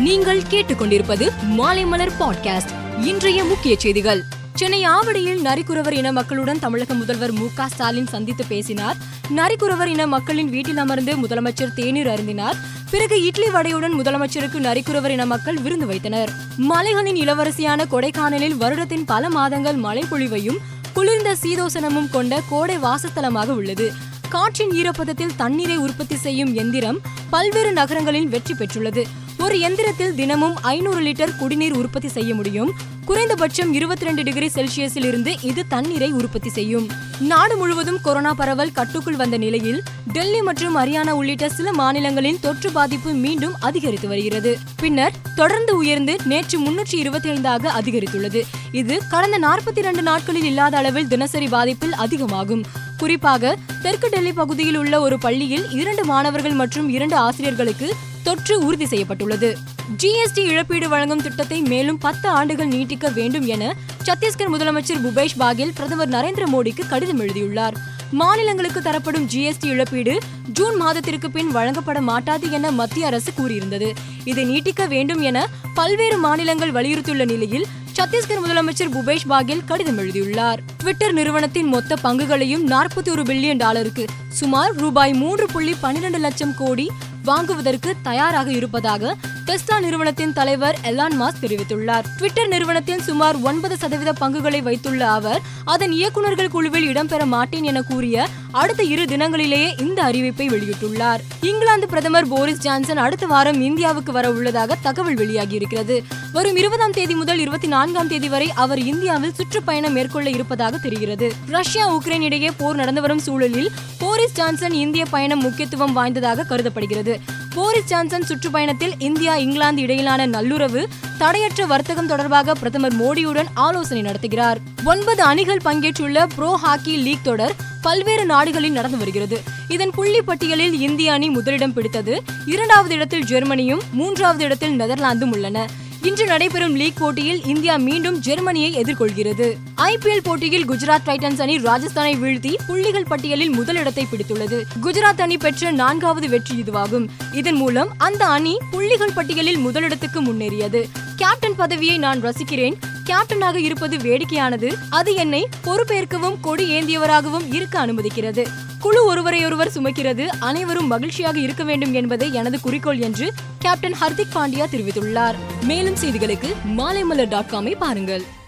நீங்கள் கேட்டுக்கொண்டிருப்பது மாலைமலர் பாட்காஸ்ட். இன்றைய முக்கிய செய்திகள். சென்னை ஆவடியில் நரிக்குறவர் இன மக்களுடன் தமிழக முதல்வர் மு ஸ்டாலின் சந்தித்து பேசினார். நரிக்குறவர் இன மக்களின் வீட்டில் அமர்ந்து முதலமைச்சர் தேநீர் அருந்தினார். பிறகு இட்லி வடையுடன் முதலமைச்சருக்கு நரிக்குறவர் இன மக்கள் விருந்து வைத்தனர். மலைகளின் இளவரசியான கொடைக்கானலில் வருடத்தின் பல மாதங்கள் மழை பொழிவையும் குளிர்ந்த சீதோசனமும் கொண்ட கோடை வாசத்தலமாக உள்ளது. காற்றின் ஈரப்பதத்தில் தண்ணீரை உற்பத்தி செய்யும் எந்திரம் பல்வேறு நகரங்களில் வெற்றி பெற்றுள்ளது. ஒரு எந்திரத்தில் தினமும் ஐநூறு லிட்டர் குடிநீர் உற்பத்தி செய்ய முடியும். குறைந்தபட்சம் இருபத்தி ரெண்டு டிகிரி செல்சியஸில் இருந்து இது தண்ணீரை உற்பத்தி செய்யும். நாடு முழுவதும் கொரோனா பரவல் கட்டுக்குள் வந்த நிலையில் டெல்லி மற்றும் ஹரியானா உள்ளிட்ட சில மாநிலங்களின் தொற்று பாதிப்பு மீண்டும் அதிகரித்து வருகிறது. பின்னர் தொடர்ந்து உயர்ந்து நேற்று முன்னூற்றி இருபத்தி ஐந்தாக அதிகரித்துள்ளது. இது கடந்த நாற்பத்தி இரண்டு நாட்களில் இல்லாத அளவில் தினசரி பாதிப்பில் அதிகமாகும். குறிப்பாக தெற்கு டெல்லி பகுதியில் உள்ள ஒரு பள்ளியில் இரண்டு மாணவர்கள் மற்றும் இரண்டு ஆசிரியர்களுக்கு தொற்று உறுதி செய்யப்பட்டுள்ளது. ஜிஎஸ்டி இழப்பீடு வழங்கும் திட்டத்தை மேலும் பத்து ஆண்டுகள் நீட்டிக்க வேண்டும் என சத்தீஸ்கர் முதலமைச்சர் புபேஷ் பாகேல் பிரதமர் நரேந்திர மோடிக்கு கடிதம் எழுதியுள்ளார். மாநிலங்களுக்கு தரப்படும் ஜிஎஸ்டி இழப்பீடு ஜூன் மாதத்திற்கு பின் வழங்கப்பட மாட்டாது என மத்திய அரசு கூறியிருந்தது. இதை நீட்டிக்க வேண்டும் என பல்வேறு மாநிலங்கள் வலியுறுத்தியுள்ள நிலையில் சத்தீஸ்கர் முதலமைச்சர் புபேஷ் பாகேல் கடிதம் எழுதியுள்ளார். ட்விட்டர் நிறுவனத்தின் மொத்த பங்குகளையும் நாற்பத்தி ஒரு பில்லியன் டாலருக்கு சுமார் ரூபாய் மூன்று புள்ளி பன்னிரண்டு லட்சம் கோடி வாங்குவதற்கு தயாராக இருப்பதாக டெஸ்லா நிறுவனத்தின் தலைவர் எலான் மாஸ் தெரிவித்துள்ளார். ட்விட்டர் நிறுவனத்தின் சுமார் ஒன்பது சதவீத பங்குகளை வைத்துள்ள அவர் அதன் இயக்குநர்கள் குழுவில் இடம்பெற மாட்டேன் என கூறிய அடுத்த இரு தினங்களிலேயே இந்த அறிவிப்பை வெளியிட்டுள்ளார். இங்கிலாந்து பிரதமர் போரிஸ் ஜான்சன் அடுத்த வாரம் இந்தியாவுக்கு வர உள்ளதாக தகவல் வெளியாகி இருக்கிறது வரும் இருபதாம் தேதி முதல் இருபத்தி நான்காம் தேதி வரை அவர் இந்தியாவில் சுற்றுப்பயணம் மேற்கொள்ள இருப்பதாக தெரிகிறது. ரஷ்யா உக்ரைன் இடையே போர் நடந்து வரும் சூழலில் போரிஸ் ஜான்சன் இந்திய பயணம் முக்கியத்துவம் வாய்ந்ததாக கருதப்படுகிறது. போரிஸ் ஜான்சன் சுற்றுப்பயணத்தில் இந்தியா இங்கிலாந்து இடையிலான நல்லுறவு தடையற்ற வர்த்தகம் தொடர்பாக பிரதமர் மோடியுடன் ஆலோசனை நடத்துகிறார். ஒன்பது அணிகள் பங்கேற்றுள்ள ப்ரோ ஹாக்கி லீக் தொடர் பல்வேறு நாடுகளில் நடந்து வருகிறது. இதன் புள்ளி பட்டியலில் இந்திய அணி முதலிடம் பிடித்தது இரண்டாவது இடத்தில் ஜெர்மனியும் மூன்றாவது இடத்தில் நெதர்லாந்தும் உள்ளன. இன்று நடைபெறும் லீக் போட்டியில் இந்தியா மீண்டும் ஜெர்மனியை எதிர்கொள்கிறது. ஐபிஎல் போட்டியில் குஜராத் டைட்டன்ஸ் அணி ராஜஸ்தானை வீழ்த்தி புள்ளிகள் பட்டியலில் முதலிடத்தை பிடித்துள்ளது. குஜராத் அணி பெற்ற நான்காவது வெற்றி இதுவாகும். இதன் மூலம் அந்த அணி புள்ளிகள் பட்டியலில் முதலிடத்துக்கு முன்னேறியது. கேப்டன் பதவியை நான் ரசிக்கிறேன். கேப்டனாக இருப்பது வேடிக்கையானது. அது என்னை பொறுப்பேற்கவும் கொடி ஏந்தியவராகவும் இருக்க அனுமதிக்கிறது. குழு ஒருவரையொருவர் சுமக்கிறது. அனைவரும் மகிழ்ச்சியாக இருக்க வேண்டும் என்பதே எனது குறிக்கோள் என்று கேப்டன் ஹர்திக் பாண்டியா தெரிவித்துள்ளார். மேலும் செய்திகளுக்கு மாலைமலர் டாட் காமை பாருங்கள்.